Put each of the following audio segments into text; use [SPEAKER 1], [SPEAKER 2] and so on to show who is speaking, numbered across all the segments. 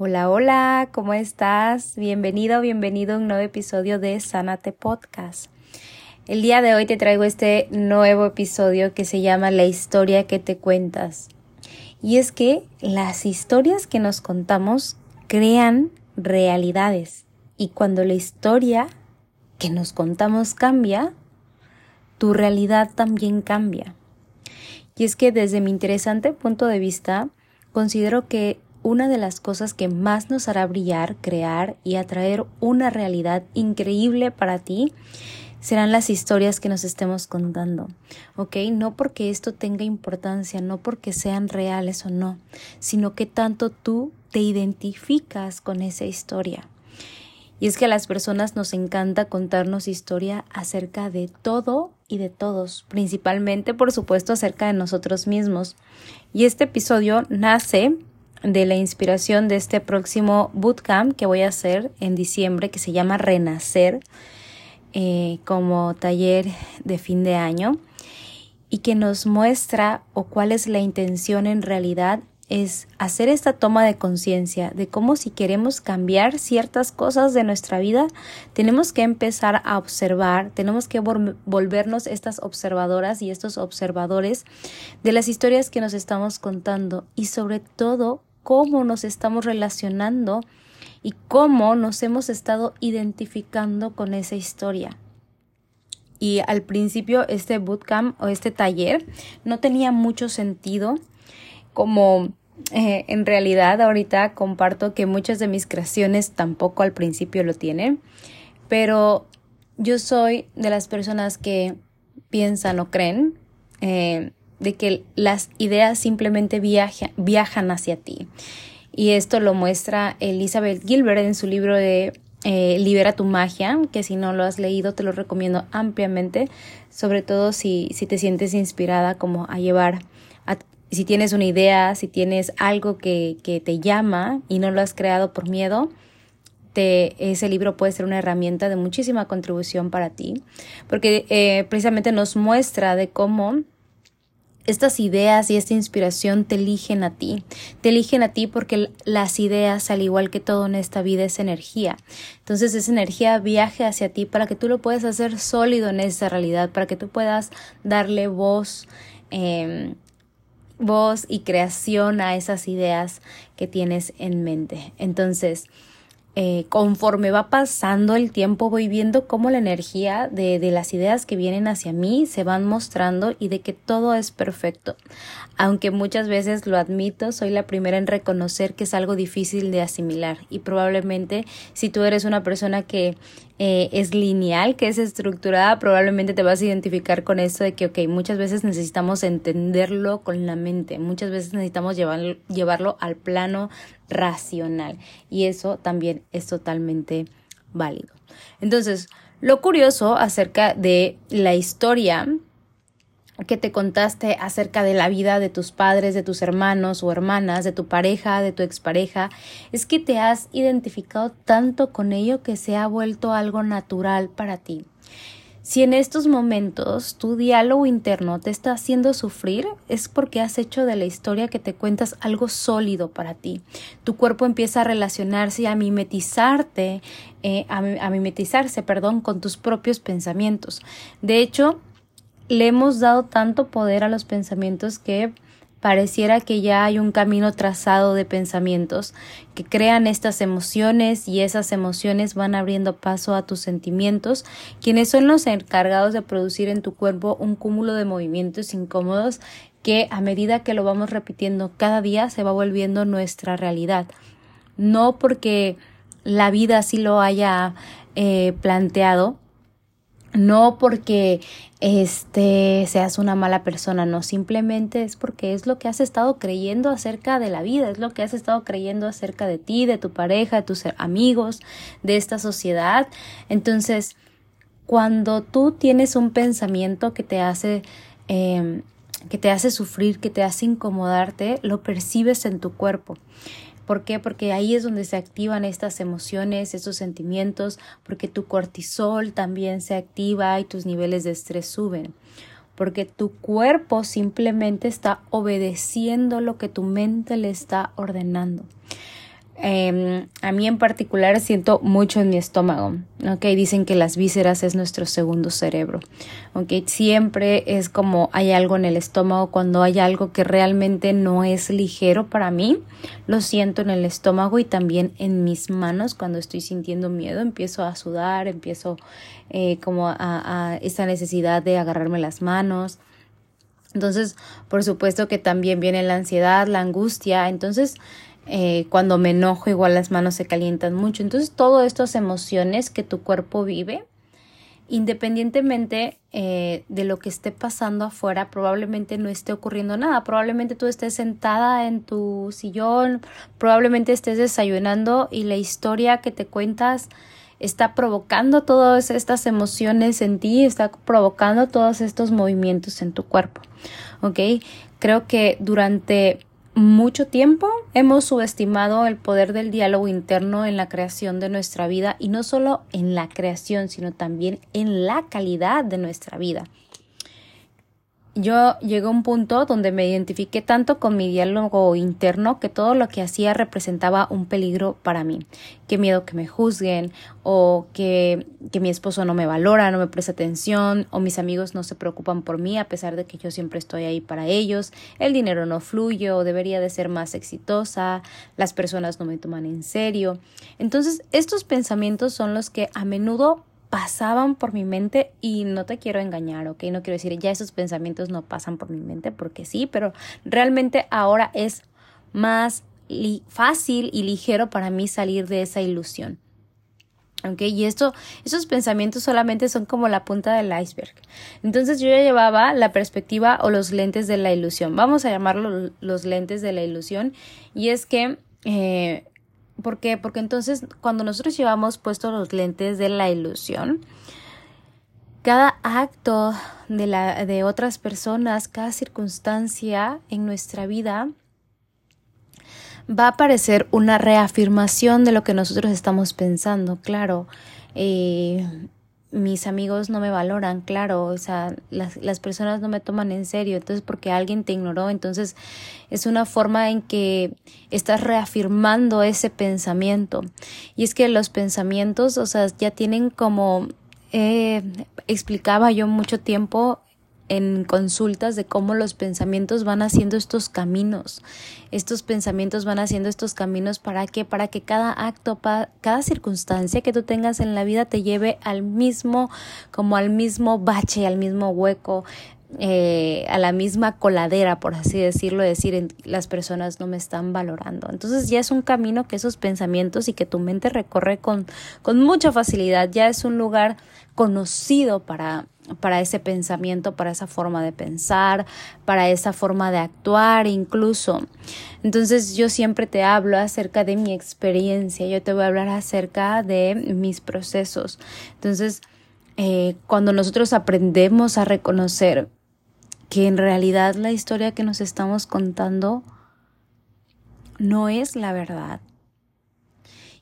[SPEAKER 1] Hola, hola, ¿cómo estás? Bienvenido, bienvenido a un nuevo episodio de Sanate Podcast. El día de hoy te traigo este nuevo episodio que se llama La historia que te cuentas. Y es que las historias que nos contamos crean realidades. Y cuando la historia que nos contamos cambia, tu realidad también cambia. Y es que desde mi interesante punto de vista, considero que una de las cosas que más nos hará brillar, crear y atraer una realidad increíble para ti serán las historias que nos estemos contando, ¿ok? No porque esto tenga importancia, no porque sean reales o no, sino que tanto tú te identificas con esa historia. Y es que a las personas nos encanta contarnos historia acerca de todo y de todos, principalmente por supuesto acerca de nosotros mismos. Y este episodio nace de la inspiración de este próximo bootcamp que voy a hacer en diciembre que se llama Renacer eh, como taller de fin de año y que nos muestra o cuál es la intención en realidad es hacer esta toma de conciencia de cómo si queremos cambiar ciertas cosas de nuestra vida, tenemos que empezar a observar, tenemos que volvernos estas observadoras y estos observadores de las historias que nos estamos contando y sobre todo cómo nos estamos relacionando y cómo nos hemos estado identificando con esa historia. Y al principio este bootcamp o este taller no tenía mucho sentido como eh, en realidad ahorita comparto que muchas de mis creaciones tampoco al principio lo tienen, pero yo soy de las personas que piensan o creen eh, de que las ideas simplemente viajan hacia ti. Y esto lo muestra Elizabeth Gilbert en su libro de eh, Libera tu magia, que si no lo has leído te lo recomiendo ampliamente, sobre todo si, si te sientes inspirada como a llevar, si tienes una idea, si tienes algo que, que te llama y no lo has creado por miedo, te, ese libro puede ser una herramienta de muchísima contribución para ti, porque eh, precisamente nos muestra de cómo estas ideas y esta inspiración te eligen a ti. Te eligen a ti porque las ideas, al igual que todo en esta vida, es energía. Entonces esa energía viaje hacia ti para que tú lo puedas hacer sólido en esa realidad, para que tú puedas darle voz. Em, voz y creación a esas ideas que tienes en mente. Entonces, eh, conforme va pasando el tiempo voy viendo cómo la energía de, de, las ideas que vienen hacia mí se van mostrando y de que todo es perfecto. Aunque muchas veces lo admito, soy la primera en reconocer que es algo difícil de asimilar y probablemente si tú eres una persona que eh, es lineal, que es estructurada, probablemente te vas a identificar con eso de que, ok, muchas veces necesitamos entenderlo con la mente, muchas veces necesitamos llevarlo al plano racional y eso también es totalmente válido. Entonces, lo curioso acerca de la historia que te contaste acerca de la vida de tus padres, de tus hermanos o hermanas, de tu pareja, de tu expareja, es que te has identificado tanto con ello que se ha vuelto algo natural para ti. Si en estos momentos tu diálogo interno te está haciendo sufrir, es porque has hecho de la historia que te cuentas algo sólido para ti. Tu cuerpo empieza a relacionarse y a mimetizarte, eh, a, a mimetizarse, perdón, con tus propios pensamientos. De hecho, le hemos dado tanto poder a los pensamientos que pareciera que ya hay un camino trazado de pensamientos que crean estas emociones y esas emociones van abriendo paso a tus sentimientos, quienes son los encargados de producir en tu cuerpo un cúmulo de movimientos incómodos que a medida que lo vamos repitiendo cada día se va volviendo nuestra realidad. No porque la vida así lo haya eh, planteado, no porque este seas una mala persona, no, simplemente es porque es lo que has estado creyendo acerca de la vida, es lo que has estado creyendo acerca de ti, de tu pareja, de tus amigos, de esta sociedad. Entonces, cuando tú tienes un pensamiento que te hace em, que te hace sufrir, que te hace incomodarte, lo percibes en tu cuerpo. ¿Por qué? Porque ahí es donde se activan estas emociones, estos sentimientos, porque tu cortisol también se activa y tus niveles de estrés suben. Porque tu cuerpo simplemente está obedeciendo lo que tu mente le está ordenando. Em, a mí en particular siento mucho en mi estómago, ¿ok? Dicen que las vísceras es nuestro segundo cerebro, ¿ok? Siempre es como hay algo en el estómago, cuando hay algo que realmente no es ligero para mí, lo siento en el estómago y también en mis manos cuando estoy sintiendo miedo, empiezo a sudar, empiezo eh, como a, a esa necesidad de agarrarme las manos. Entonces, por supuesto que también viene la ansiedad, la angustia, entonces eh, cuando me enojo igual las manos se calientan mucho. Entonces, todas estas emociones que tu cuerpo vive, independientemente eh, de lo que esté pasando afuera, probablemente no esté ocurriendo nada. Probablemente tú estés sentada en tu sillón, probablemente estés desayunando y la historia que te cuentas está provocando todas estas emociones en ti, está provocando todos estos movimientos en tu cuerpo. ¿Ok? Creo que durante mucho tiempo hemos subestimado el poder del diálogo interno en la creación de nuestra vida y no solo en la creación, sino también en la calidad de nuestra vida yo llegué a un punto donde me identifiqué tanto con mi diálogo interno que todo lo que hacía representaba un peligro para mí. Qué miedo que me juzguen o que, que mi esposo no me valora, no me presta atención o mis amigos no se preocupan por mí a pesar de que yo siempre estoy ahí para ellos, el dinero no fluye o debería de ser más exitosa, las personas no me toman en serio. Entonces estos pensamientos son los que a menudo pasaban por mi mente y no te quiero engañar, ¿ok? No quiero decir ya esos pensamientos no pasan por mi mente porque sí, pero realmente ahora es más fácil y ligero para mí salir de esa ilusión. ¿Ok? Y esto, esos pensamientos solamente son como la punta del iceberg. Entonces yo ya llevaba la perspectiva o los lentes de la ilusión. Vamos a llamarlo los lentes de la ilusión. Y es que eh, ¿Por qué? Porque entonces cuando nosotros llevamos puestos los lentes de la ilusión, cada acto de, la, de otras personas, cada circunstancia en nuestra vida va a parecer una reafirmación de lo que nosotros estamos pensando. Claro, eh, mis amigos no me valoran, claro, o sea, las, las, personas no me toman en serio, entonces porque alguien te ignoró, entonces es una forma en que estás reafirmando ese pensamiento. Y es que los pensamientos, o sea, ya tienen como, eh, explicaba yo mucho tiempo en consultas de cómo los pensamientos van haciendo estos caminos. Estos pensamientos van haciendo estos caminos para que para que cada acto, cada circunstancia que tú tengas en la vida te lleve al mismo como al mismo bache, al mismo hueco, eh, a la misma coladera, por así decirlo, decir, las personas no me están valorando. Entonces ya es un camino que esos pensamientos y que tu mente recorre con, con mucha facilidad, ya es un lugar conocido para, para ese pensamiento, para esa forma de pensar, para esa forma de actuar incluso. Entonces yo siempre te hablo acerca de mi experiencia, yo te voy a hablar acerca de mis procesos. Entonces, eh, cuando nosotros aprendemos a reconocer que en realidad la historia que nos estamos contando no es la verdad.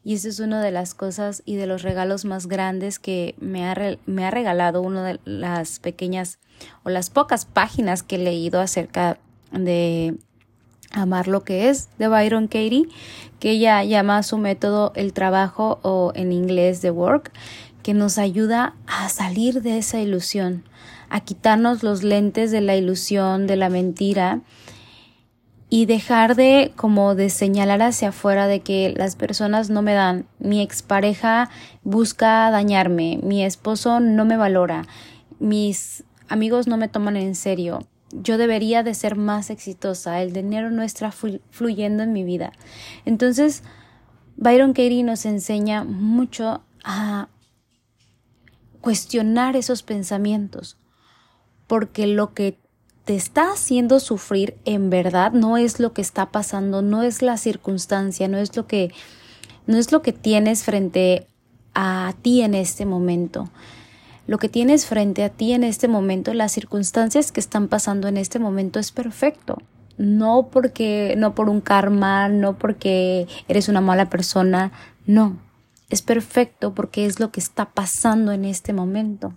[SPEAKER 1] Y eso es una de las cosas y de los regalos más grandes que me ha, me ha regalado una de las pequeñas o las pocas páginas que he leído acerca de amar lo que es de Byron Katie, que ella llama su método el trabajo o en inglés the work, que nos ayuda a salir de esa ilusión, a quitarnos los lentes de la ilusión, de la mentira y dejar de como de señalar hacia afuera de que las personas no me dan, mi expareja busca dañarme, mi esposo no me valora, mis amigos no me toman en serio, yo debería de ser más exitosa, el dinero no está fluyendo en mi vida. Entonces, Byron Katie nos enseña mucho a cuestionar esos pensamientos, porque lo que te está haciendo sufrir en verdad no es lo que está pasando, no es la circunstancia, no es lo que no es lo que tienes frente a ti en este momento. Lo que tienes frente a ti en este momento, las circunstancias que están pasando en este momento es perfecto. No porque no por un karma, no porque eres una mala persona, no. Es perfecto porque es lo que está pasando en este momento.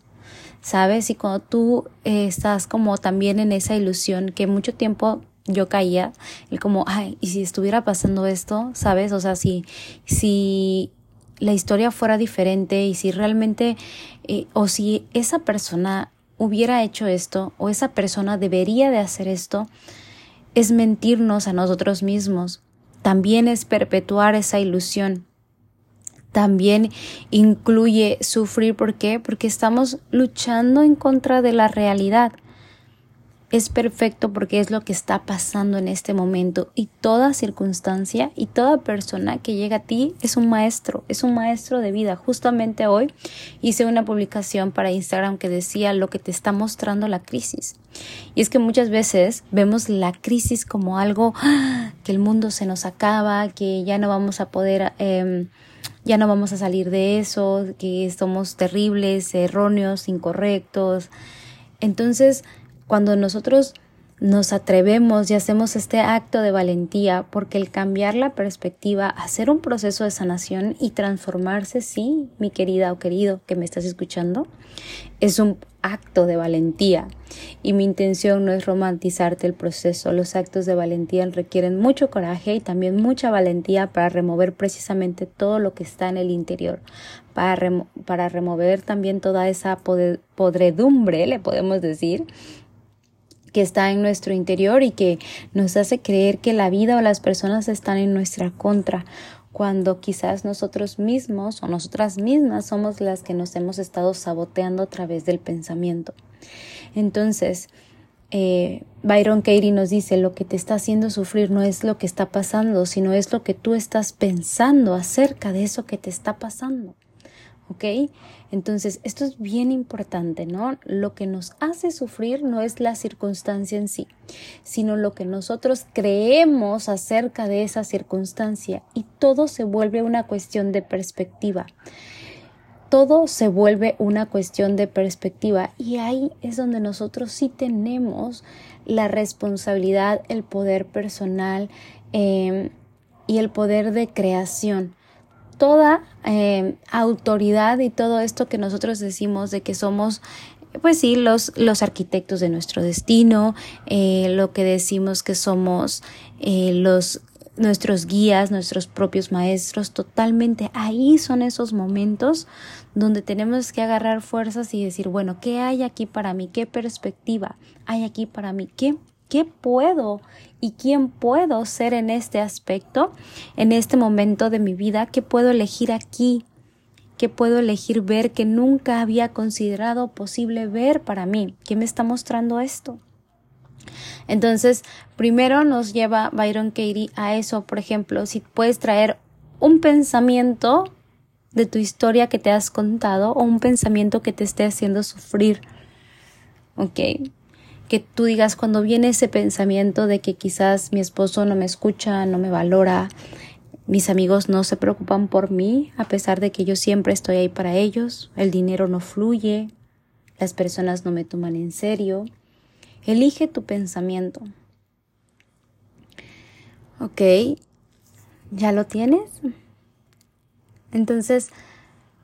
[SPEAKER 1] ¿Sabes? Y cuando tú eh, estás como también en esa ilusión que mucho tiempo yo caía, como, ay, y si estuviera pasando esto, ¿sabes? O sea, si, si la historia fuera diferente y si realmente, eh, o si esa persona hubiera hecho esto, o esa persona debería de hacer esto, es mentirnos a nosotros mismos. También es perpetuar esa ilusión. También incluye sufrir. ¿Por qué? Porque estamos luchando en contra de la realidad es perfecto porque es lo que está pasando en este momento y toda circunstancia y toda persona que llega a ti es un maestro, es un maestro de vida. Justamente hoy hice una publicación para Instagram que decía lo que te está mostrando la crisis. Y es que muchas veces vemos la crisis como algo ¡ah! que el mundo se nos acaba, que ya no vamos a poder... Em, ya no vamos a salir de eso, que somos terribles, erróneos, incorrectos. Entonces, cuando nosotros nos atrevemos y hacemos este acto de valentía, porque el cambiar la perspectiva, hacer un proceso de sanación y transformarse, sí, mi querida o querido que me estás escuchando, es un acto de valentía. Y mi intención no es romantizarte el proceso. Los actos de valentía requieren mucho coraje y también mucha valentía para remover precisamente todo lo que está en el interior, para, para remover también toda esa podredumbre, le podemos decir, que está en nuestro interior y que nos hace creer que la vida o las personas están en nuestra contra, cuando quizás nosotros mismos o nosotras mismas somos las que nos hemos estado saboteando a través del pensamiento. Entonces, eh, Byron Katie nos dice, lo que te está haciendo sufrir no es lo que está pasando, sino es lo que tú estás pensando acerca de eso que te está pasando. ¿Ok? Entonces, esto es bien importante, ¿no? Lo que nos hace sufrir no es la circunstancia en sí, sino lo que nosotros creemos acerca de esa circunstancia y todo se vuelve una cuestión de perspectiva. Todo se vuelve una cuestión de perspectiva y ahí es donde nosotros sí tenemos la responsabilidad, el poder personal eh, y el poder de creación toda eh, autoridad y todo esto que nosotros decimos de que somos pues sí, los, los arquitectos de nuestro destino, eh, lo que decimos que somos eh, los nuestros guías, nuestros propios maestros, totalmente ahí son esos momentos donde tenemos que agarrar fuerzas y decir, bueno, ¿qué hay aquí para mí? ¿Qué perspectiva hay aquí para mí? ¿Qué qué puedo y quién puedo ser en este aspecto, en este momento de mi vida, qué puedo elegir aquí, qué puedo elegir ver que nunca había considerado posible ver para mí, qué me está mostrando esto. Entonces, primero nos lleva Byron Katie a eso, por ejemplo, si puedes traer un pensamiento de tu historia que te has contado o un pensamiento que te esté haciendo sufrir. ¿Ok? Que tú digas cuando viene ese pensamiento de que quizás mi esposo no me escucha, no me valora, mis amigos no se preocupan por mí, a pesar de que yo siempre estoy ahí para ellos, el dinero no fluye, las personas no me toman en serio. Elige tu pensamiento. ¿Ok? ¿Ya lo tienes? Entonces,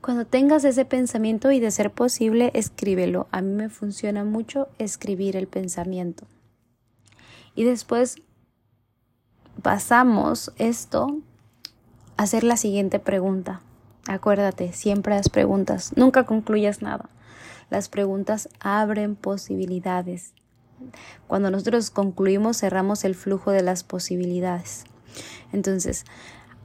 [SPEAKER 1] cuando tengas ese pensamiento y de ser posible, escríbelo. A mí me funciona mucho escribir el pensamiento. Y después pasamos esto a hacer la siguiente pregunta. Acuérdate, siempre haz preguntas, nunca concluyas nada. Las preguntas abren posibilidades. Cuando nosotros concluimos, cerramos el flujo de las posibilidades. Entonces,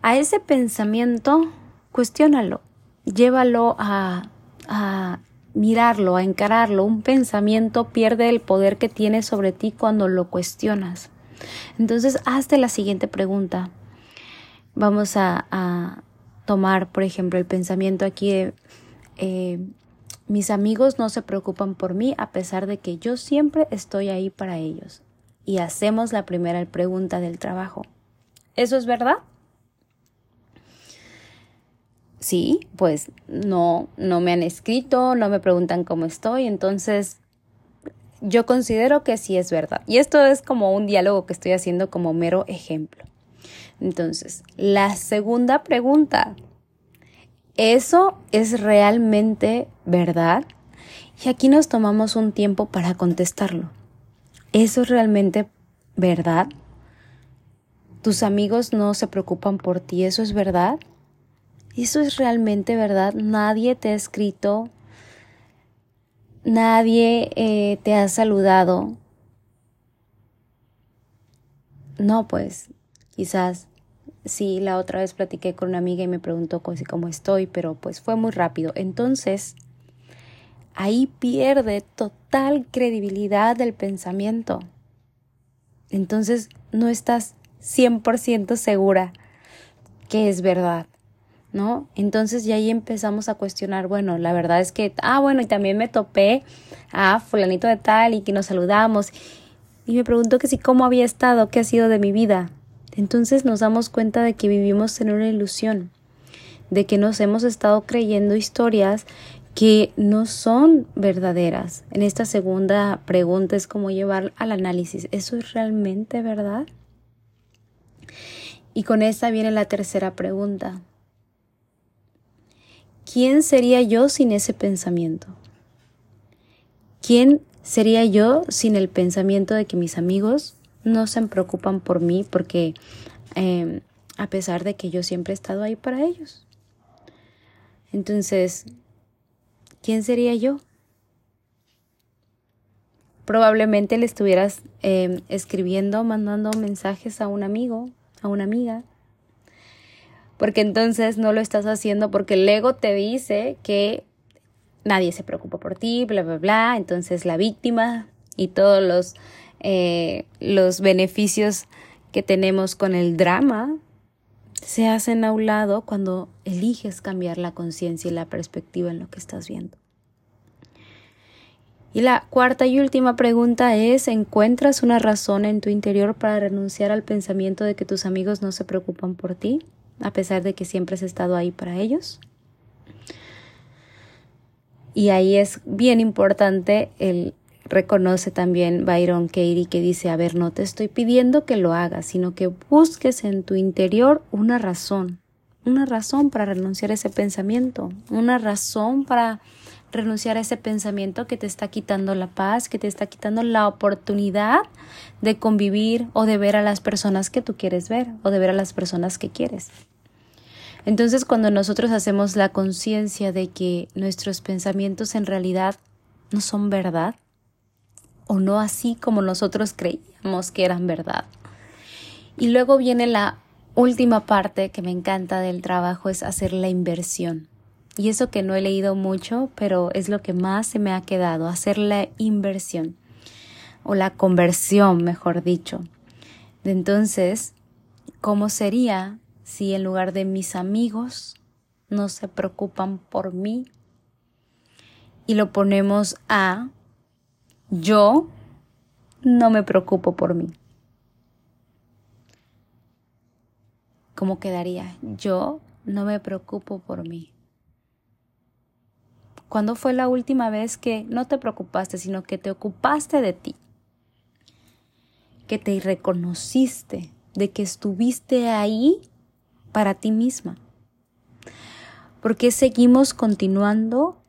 [SPEAKER 1] a ese pensamiento, cuestiónalo llévalo a, a mirarlo, a encararlo. Un pensamiento pierde el poder que tiene sobre ti cuando lo cuestionas. Entonces, hazte la siguiente pregunta. Vamos a, tomar, por ejemplo, el pensamiento aquí eh, mis amigos no se preocupan por mí a pesar de que yo siempre estoy ahí para ellos. Y hacemos la primera pregunta del trabajo. ¿Eso es verdad? Sí, pues no, no me han escrito, no me preguntan cómo estoy, entonces yo considero que sí es verdad. Y esto es como un diálogo que estoy haciendo como mero ejemplo. Entonces, la segunda pregunta, ¿eso es realmente verdad? Y aquí nos tomamos un tiempo para contestarlo. ¿Eso es realmente verdad? ¿Tus amigos no se preocupan por ti? ¿Eso es verdad? ¿Eso es realmente verdad? Nadie te ha escrito, nadie eh, te ha saludado. No, pues quizás sí, la otra vez platiqué con una amiga y me preguntó cómo estoy, pero pues fue muy rápido. Entonces, ahí pierde total credibilidad del pensamiento. Entonces, no estás 100% segura que es verdad. ¿No? Entonces ya ahí empezamos a cuestionar, bueno, la verdad es que, ah, bueno, y también me topé a fulanito de tal y que nos saludamos y me preguntó que si cómo había estado, qué ha sido de mi vida. Entonces nos damos cuenta de que vivimos en una ilusión, de que nos hemos estado creyendo historias que no son verdaderas. En esta segunda pregunta es como llevar al análisis, ¿eso es realmente verdad? Y con esta viene la tercera pregunta. ¿Quién sería yo sin ese pensamiento? ¿Quién sería yo sin el pensamiento de que mis amigos no se preocupan por mí porque em, a pesar de que yo siempre he estado ahí para ellos? Entonces, ¿quién sería yo? Probablemente le estuvieras em, escribiendo, mandando mensajes a un amigo, a una amiga, porque entonces no lo estás haciendo porque el ego te dice que nadie se preocupa por ti, bla, bla, bla, entonces la víctima y todos los, eh, los beneficios que tenemos con el drama se hacen a un lado cuando eliges cambiar la conciencia y la perspectiva en lo que estás viendo. Y la cuarta y última pregunta es, ¿encuentras una razón en tu interior para renunciar al pensamiento de que tus amigos no se preocupan por ti? A pesar de que siempre has estado ahí para ellos. Y ahí es bien importante el reconoce también Byron Katie que dice, a ver, no te estoy pidiendo que lo hagas, sino que busques en tu interior una razón, una razón para renunciar a ese pensamiento, una razón para renunciar a ese pensamiento que te está quitando la paz, que te está quitando la oportunidad de convivir o de ver a las personas que tú quieres ver o de ver a las personas que quieres. Entonces cuando nosotros hacemos la conciencia de que nuestros pensamientos en realidad no son verdad, o no así como nosotros creíamos que eran verdad. Y luego viene la última parte que me encanta del trabajo, es hacer la inversión. Y eso que no he leído mucho, pero es lo que más se me ha quedado, hacer la inversión o la conversión, mejor dicho. Entonces, ¿cómo sería si en lugar de mis amigos no se preocupan por mí y lo ponemos a yo no me preocupo por mí. ¿Cómo quedaría? Yo no me preocupo por mí. ¿Cuándo fue la última vez que no te preocupaste, sino que te ocupaste de ti? Que te reconociste de que estuviste ahí para ti misma? ¿Por qué seguimos continuando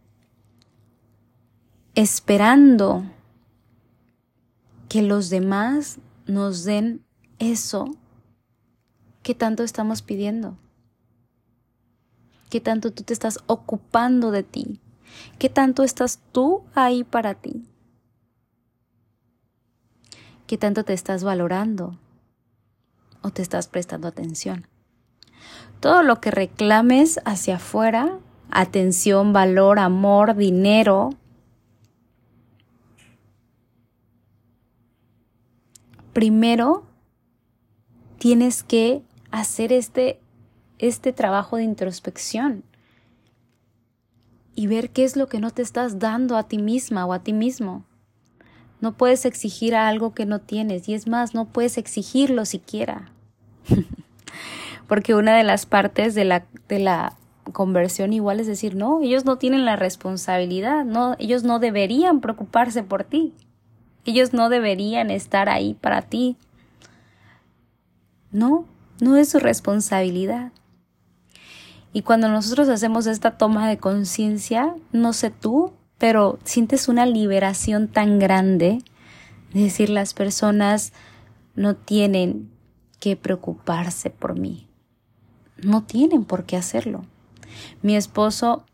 [SPEAKER 1] esperando que los demás nos den eso que tanto estamos pidiendo? ¿Qué tanto tú te estás ocupando de ti? ¿Qué tanto estás tú ahí para ti? ¿Qué tanto te estás valorando? ¿O te estás prestando atención? Todo lo que reclames hacia afuera, atención, valor, amor, dinero, primero tienes que hacer este, este trabajo de introspección y ver qué es lo que no te estás dando a ti misma o a ti mismo. No puedes exigir algo que no tienes y es más, no puedes exigirlo siquiera. porque una de las partes de la, de la conversión igual es decir, no, ellos no tienen la responsabilidad, no, ellos no deberían preocuparse por ti, ellos no deberían estar ahí para ti. No, no es su responsabilidad. Y cuando nosotros hacemos esta toma de conciencia, no sé tú, pero sientes una liberación tan grande de decir las personas no tienen que preocuparse por mí. No tienen por qué hacerlo. Mi esposo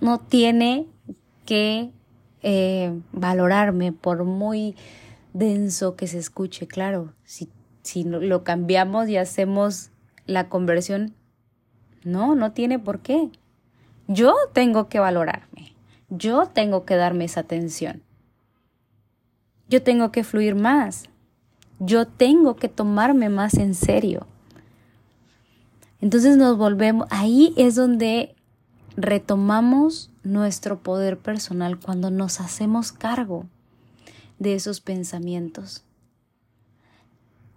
[SPEAKER 1] no tiene que eh, valorarme por muy denso que se escuche. Claro, si, si lo cambiamos y hacemos la conversión, no, no tiene por qué. Yo tengo que valorarme. Yo tengo que darme esa atención. Yo tengo que fluir más. Yo tengo que tomarme más en serio. Entonces nos volvemos, ahí es donde retomamos nuestro poder personal cuando nos hacemos cargo de esos pensamientos.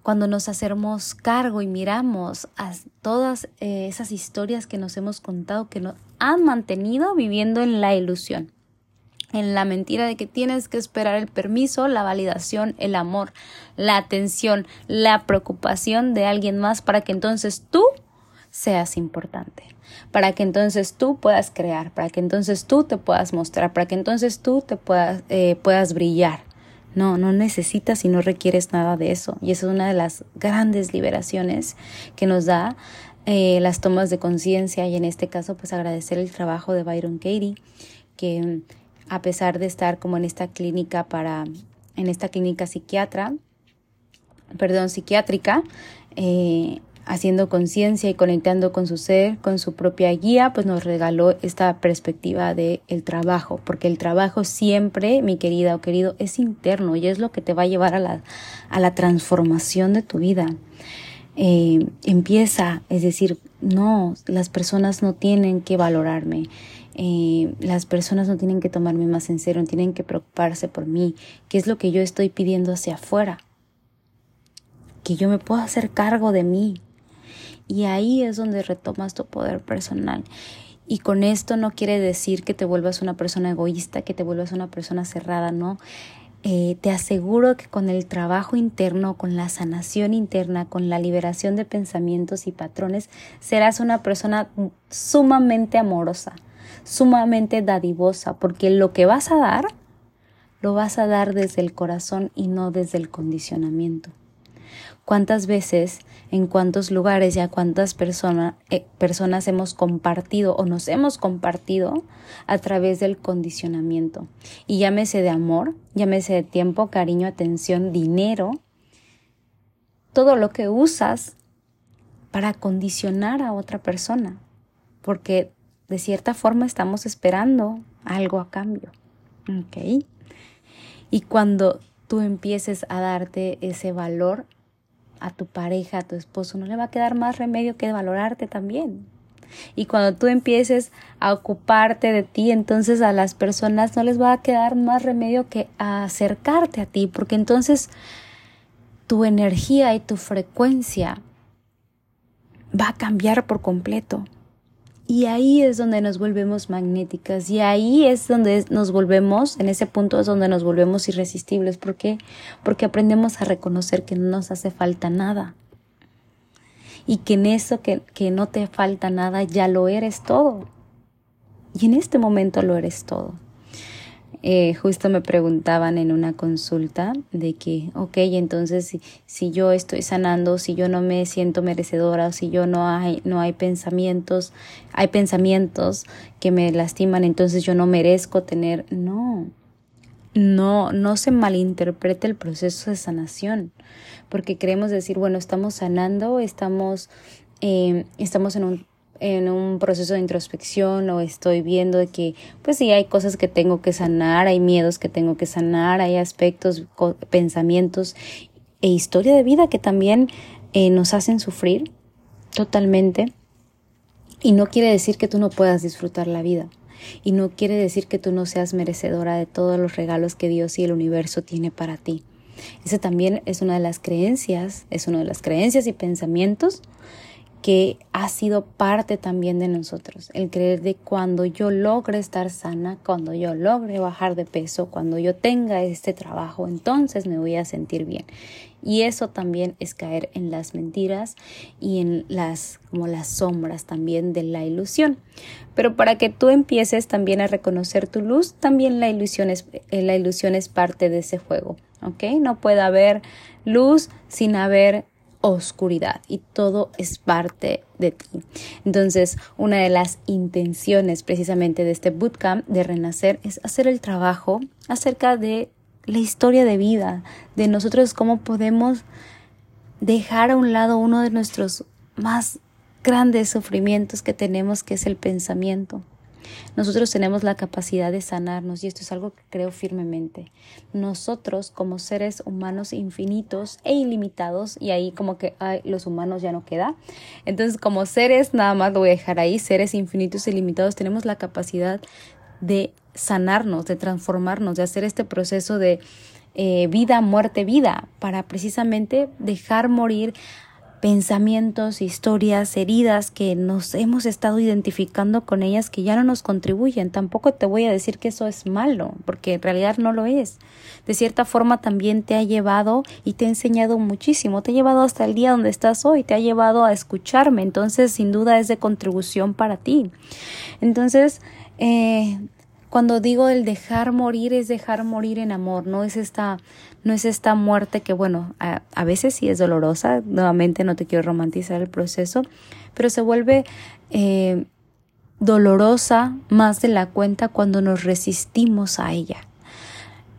[SPEAKER 1] Cuando nos hacemos cargo y miramos a todas eh, esas historias que nos hemos contado que nos han mantenido viviendo en la ilusión, en la mentira de que tienes que esperar el permiso, la validación, el amor, la atención, la preocupación de alguien más para que entonces tú seas importante, para que entonces tú puedas crear, para que entonces tú te puedas mostrar, para que entonces tú te puedas, eh, puedas brillar. No, no necesitas y no requieres nada de eso. Y esa es una de las grandes liberaciones que nos da eh, las tomas de conciencia y en este caso pues agradecer el trabajo de Byron Katie que a pesar de estar como en esta clínica para en esta clínica psiquiatra perdón psiquiátrica eh, haciendo conciencia y conectando con su ser, con su propia guía, pues nos regaló esta perspectiva de el trabajo, porque el trabajo siempre, mi querida o querido, es interno y es lo que te va a llevar a la, a la transformación de tu vida. Eh, empieza, es decir, no, las personas no tienen que valorarme, eh, las personas no tienen que tomarme más en serio, tienen que preocuparse por mí, qué es lo que yo estoy pidiendo hacia afuera, que yo me pueda hacer cargo de mí, y ahí es donde retomas tu poder personal. Y con esto no quiere decir que te vuelvas una persona egoísta, que te vuelvas una persona cerrada, ¿no? Eh, te aseguro que con el trabajo interno, con la sanación interna, con la liberación de pensamientos y patrones, serás una persona sumamente amorosa, sumamente dadivosa, porque lo que vas a dar, lo vas a dar desde el corazón y no desde el condicionamiento cuántas veces, en cuántos lugares y a cuántas eh, personas hemos compartido o nos hemos compartido a través del condicionamiento. Y llámese de amor, llámese de tiempo, cariño, atención, dinero, todo lo que usas para condicionar a otra persona, porque de cierta forma estamos esperando algo a cambio. ¿Ok? Y cuando tú empieces a darte ese valor a tu pareja, a tu esposo, no le va a quedar más remedio que valorarte también. Y cuando tú empieces a ocuparte de ti, entonces a las personas no les va a quedar más remedio que acercarte a ti, porque entonces tu energía y tu frecuencia va a cambiar por completo. Y ahí es donde nos volvemos magnéticas y ahí es donde nos volvemos, en ese punto es donde nos volvemos irresistibles. ¿Por qué? Porque aprendemos a reconocer que no nos hace falta nada. Y que en eso que, que no te falta nada ya lo eres todo. Y en este momento lo eres todo. Eh, justo me preguntaban en una consulta de que, ok, entonces si, yo estoy sanando, si yo no me siento merecedora, si yo no hay, no hay pensamientos, hay pensamientos que me lastiman, entonces yo no merezco tener, no, no, no se malinterprete el proceso de sanación, porque queremos decir, bueno, estamos sanando, estamos, eh, estamos en un en un proceso de introspección o estoy viendo que pues sí hay cosas que tengo que sanar, hay miedos que tengo que sanar, hay aspectos, pensamientos e historia de vida que también eh, nos hacen sufrir totalmente. Y no quiere decir que tú no puedas disfrutar la vida. Y no quiere decir que tú no seas merecedora de todos los regalos que Dios y el universo tiene para ti. Ese también es una de las creencias, es una de las creencias y pensamientos que ha sido parte también de nosotros. El creer de cuando yo logre estar sana, cuando yo logre bajar de peso, cuando yo tenga este trabajo, entonces me voy a sentir bien. Y eso también es caer en las mentiras y en las como las sombras también de la ilusión. Pero para que tú empieces también a reconocer tu luz, también la ilusión es, eh, la ilusión es parte de ese juego. ¿Ok? No puede haber luz sin haber oscuridad y todo es parte de ti. Entonces, una de las intenciones precisamente de este bootcamp de renacer es hacer el trabajo acerca de la historia de vida, de nosotros cómo podemos dejar a un lado uno de nuestros más grandes sufrimientos que tenemos, que es el pensamiento. Nosotros tenemos la capacidad de sanarnos y esto es algo que creo firmemente. Nosotros como seres humanos infinitos e ilimitados, y ahí como que ay, los humanos ya no queda, entonces como seres, nada más lo voy a dejar ahí, seres infinitos e ilimitados, tenemos la capacidad de sanarnos, de transformarnos, de hacer este proceso de eh, vida, muerte, vida, para precisamente dejar morir pensamientos, historias, heridas que nos hemos estado identificando con ellas que ya no nos contribuyen. Tampoco te voy a decir que eso es malo, porque en realidad no lo es. De cierta forma también te ha llevado y te ha enseñado muchísimo, te ha llevado hasta el día donde estás hoy, te ha llevado a escucharme, entonces sin duda es de contribución para ti. Entonces, eh, cuando digo el dejar morir es dejar morir en amor, no es esta, no es esta muerte que, bueno, a, veces sí es dolorosa, nuevamente no te quiero romantizar el proceso, pero se vuelve eh, dolorosa más de la cuenta cuando nos resistimos a ella.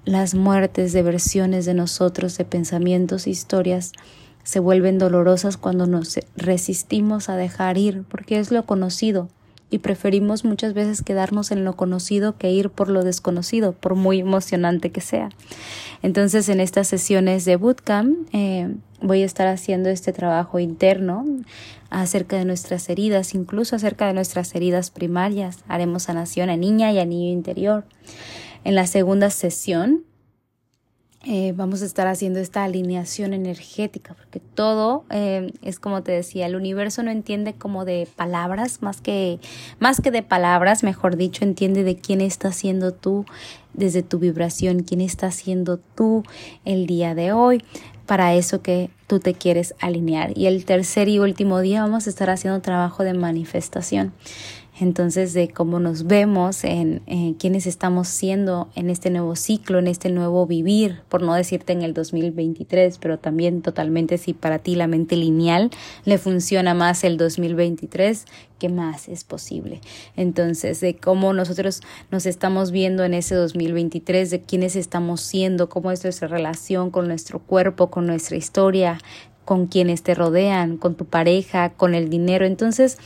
[SPEAKER 1] Las muertes de versiones de nosotros, de pensamientos, historias, se vuelven dolorosas cuando nos resistimos a dejar ir, porque es lo conocido, y preferimos muchas veces quedarnos en lo conocido que ir por lo desconocido, por muy emocionante que sea. Entonces, en estas sesiones de bootcamp eh, voy a estar haciendo este trabajo interno acerca de nuestras heridas, incluso acerca de nuestras heridas primarias. Haremos sanación a niña y a niño interior. En la segunda sesión eh, vamos a estar haciendo esta alineación energética, porque todo eh, es como te decía, el universo no entiende como de palabras, más que, más que de palabras, mejor dicho, entiende de quién estás siendo tú desde tu vibración, quién estás siendo tú el día de hoy, para eso que tú te quieres alinear. Y el tercer y último día vamos a estar haciendo trabajo de manifestación entonces de cómo nos vemos, en, en quiénes estamos siendo en este nuevo ciclo, en este nuevo vivir, por no decirte en el 2023, pero también totalmente si para ti la mente lineal le funciona más el 2023, ¿qué más es posible? Entonces, de cómo nosotros nos estamos viendo en ese 2023, de quiénes estamos siendo, cómo es nuestra relación con nuestro cuerpo, con nuestra historia, con quienes te rodean, con tu pareja, con el dinero. Entonces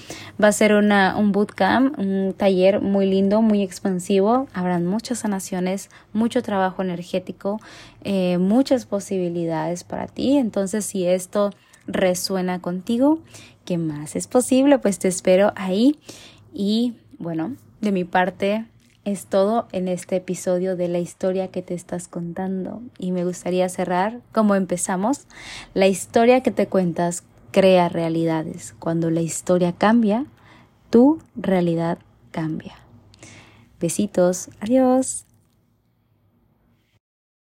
[SPEAKER 1] va a ser una, un bootcamp, un taller muy lindo, muy expansivo. Habrán muchas sanaciones, mucho trabajo energético, eh, muchas posibilidades para ti. Entonces si esto resuena contigo, ¿qué más es posible? Pues te espero ahí. Y bueno, de mi parte es todo en este episodio de la historia que te estás contando y me gustaría cerrar como empezamos. La historia que te cuentas crea realidades. Cuando la historia cambia, tu realidad cambia. Besitos, adiós.